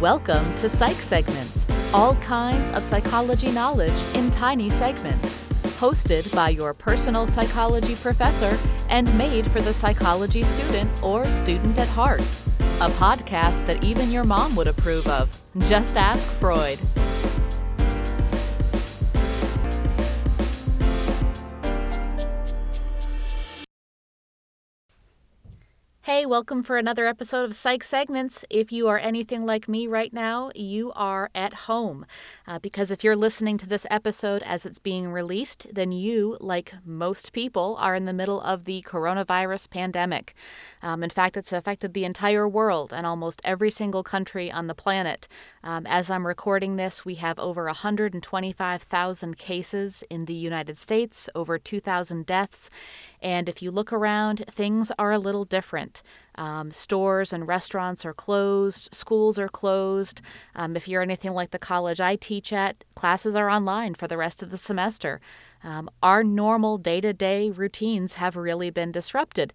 Welcome to Psych Segments, all kinds of psychology knowledge in tiny segments. Hosted by your personal psychology professor and made for the psychology student or student at heart. A podcast that even your mom would approve of. Just ask Freud. Hey, welcome for another episode of Psych Segments. If you are anything like me right now, you are at home. Uh, because if you're listening to this episode as it's being released, then you, like most people, are in the middle of the coronavirus pandemic. Um, in fact, it's affected the entire world and almost every single country on the planet. Um, as I'm recording this, we have over 125,000 cases in the United States, over 2,000 deaths. And if you look around, things are a little different. Um, stores and restaurants are closed, schools are closed. Um, if you're anything like the college I teach at, classes are online for the rest of the semester. Um, our normal day to day routines have really been disrupted.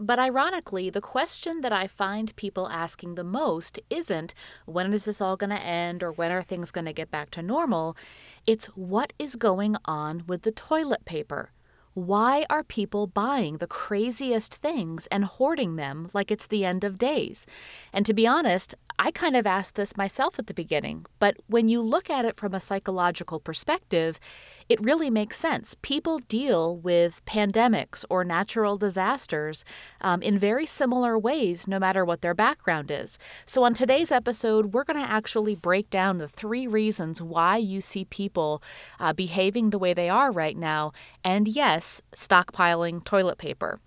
But ironically, the question that I find people asking the most isn't when is this all going to end or when are things going to get back to normal? It's what is going on with the toilet paper. Why are people buying the craziest things and hoarding them like it's the end of days? And to be honest, I kind of asked this myself at the beginning, but when you look at it from a psychological perspective, it really makes sense. People deal with pandemics or natural disasters um, in very similar ways, no matter what their background is. So, on today's episode, we're going to actually break down the three reasons why you see people uh, behaving the way they are right now, and yes, stockpiling toilet paper.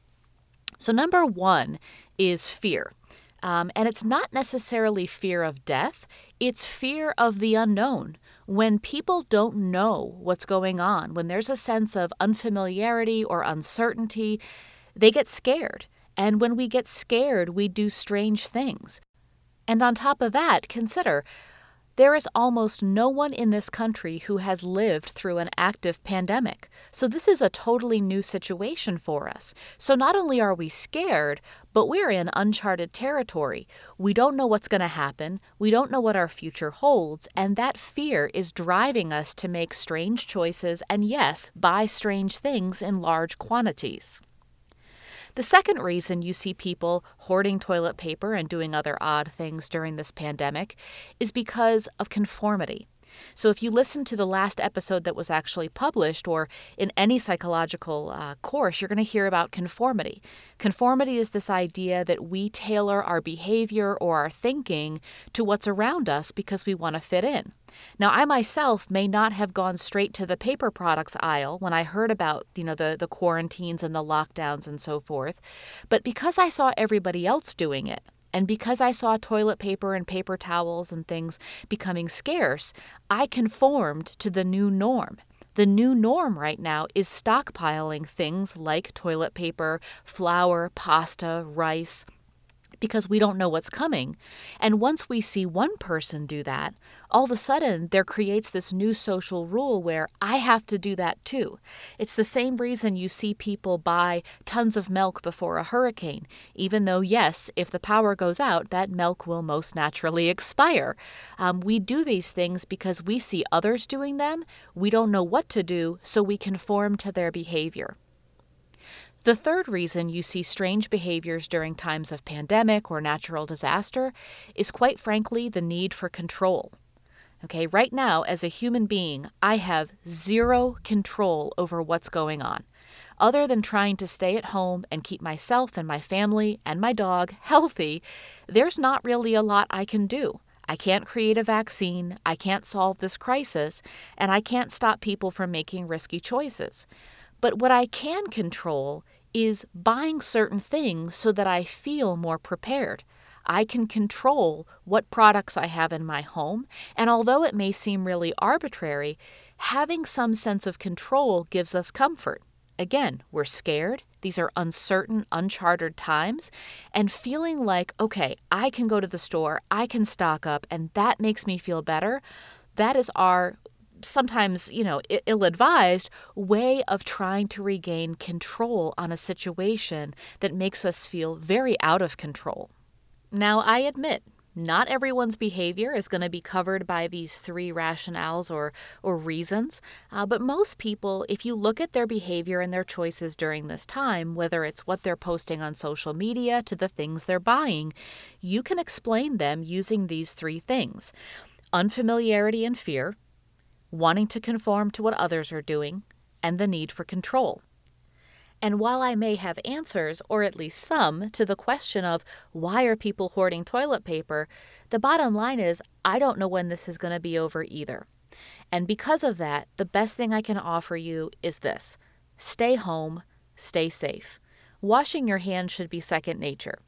So, number one is fear. Um, and it's not necessarily fear of death, it's fear of the unknown. When people don't know what's going on, when there's a sense of unfamiliarity or uncertainty, they get scared. And when we get scared, we do strange things. And on top of that, consider there is almost no one in this country who has lived through an active pandemic. So, this is a totally new situation for us. So, not only are we scared, but we're in uncharted territory. We don't know what's going to happen, we don't know what our future holds, and that fear is driving us to make strange choices and, yes, buy strange things in large quantities. The second reason you see people hoarding toilet paper and doing other odd things during this pandemic is because of conformity. So, if you listen to the last episode that was actually published, or in any psychological uh, course, you're going to hear about conformity. Conformity is this idea that we tailor our behavior or our thinking to what's around us because we want to fit in. Now, I myself may not have gone straight to the paper products aisle when I heard about, you know, the, the quarantines and the lockdowns and so forth, but because I saw everybody else doing it, and because I saw toilet paper and paper towels and things becoming scarce, I conformed to the new norm. The new norm right now is stockpiling things like toilet paper, flour, pasta, rice, because we don't know what's coming. And once we see one person do that, all of a sudden there creates this new social rule where I have to do that too. It's the same reason you see people buy tons of milk before a hurricane, even though, yes, if the power goes out, that milk will most naturally expire. Um, we do these things because we see others doing them, we don't know what to do, so we conform to their behavior. The third reason you see strange behaviors during times of pandemic or natural disaster is quite frankly the need for control. Okay, right now, as a human being, I have zero control over what's going on. Other than trying to stay at home and keep myself and my family and my dog healthy, there's not really a lot I can do. I can't create a vaccine, I can't solve this crisis, and I can't stop people from making risky choices. But what I can control is buying certain things so that I feel more prepared. I can control what products I have in my home, and although it may seem really arbitrary, having some sense of control gives us comfort. Again, we're scared. These are uncertain, uncharted times. And feeling like, okay, I can go to the store, I can stock up, and that makes me feel better. That is our sometimes, you know, ill advised way of trying to regain control on a situation that makes us feel very out of control. Now, I admit, Not everyone's behavior is going to be covered by these three rationales or, or reasons, uh, but most people, if you look at their behavior and their choices during this time, whether it's what they're posting on social media to the things they're buying, you can explain them using these three things unfamiliarity and fear, wanting to conform to what others are doing, and the need for control. And while I may have answers, or at least some, to the question of why are people hoarding toilet paper, the bottom line is I don't know when this is going to be over either. And because of that, the best thing I can offer you is this stay home, stay safe. Washing your hands should be second nature.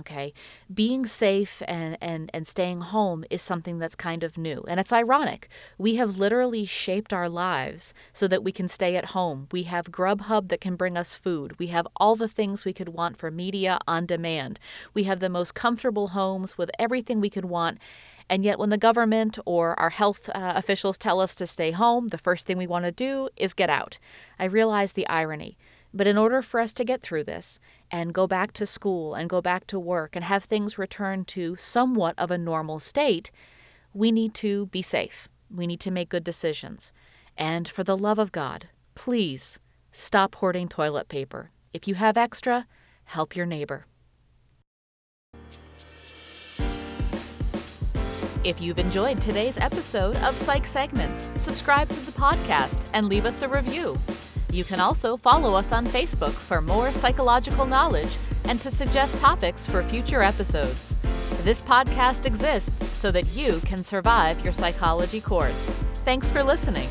Okay. Being safe and, and, and staying home is something that's kind of new. And it's ironic. We have literally shaped our lives so that we can stay at home. We have Grubhub that can bring us food. We have all the things we could want for media on demand. We have the most comfortable homes with everything we could want. And yet, when the government or our health uh, officials tell us to stay home, the first thing we want to do is get out. I realize the irony. But in order for us to get through this and go back to school and go back to work and have things return to somewhat of a normal state, we need to be safe. We need to make good decisions. And for the love of God, please stop hoarding toilet paper. If you have extra, help your neighbor. If you've enjoyed today's episode of Psych Segments, subscribe to the podcast and leave us a review. You can also follow us on Facebook for more psychological knowledge and to suggest topics for future episodes. This podcast exists so that you can survive your psychology course. Thanks for listening.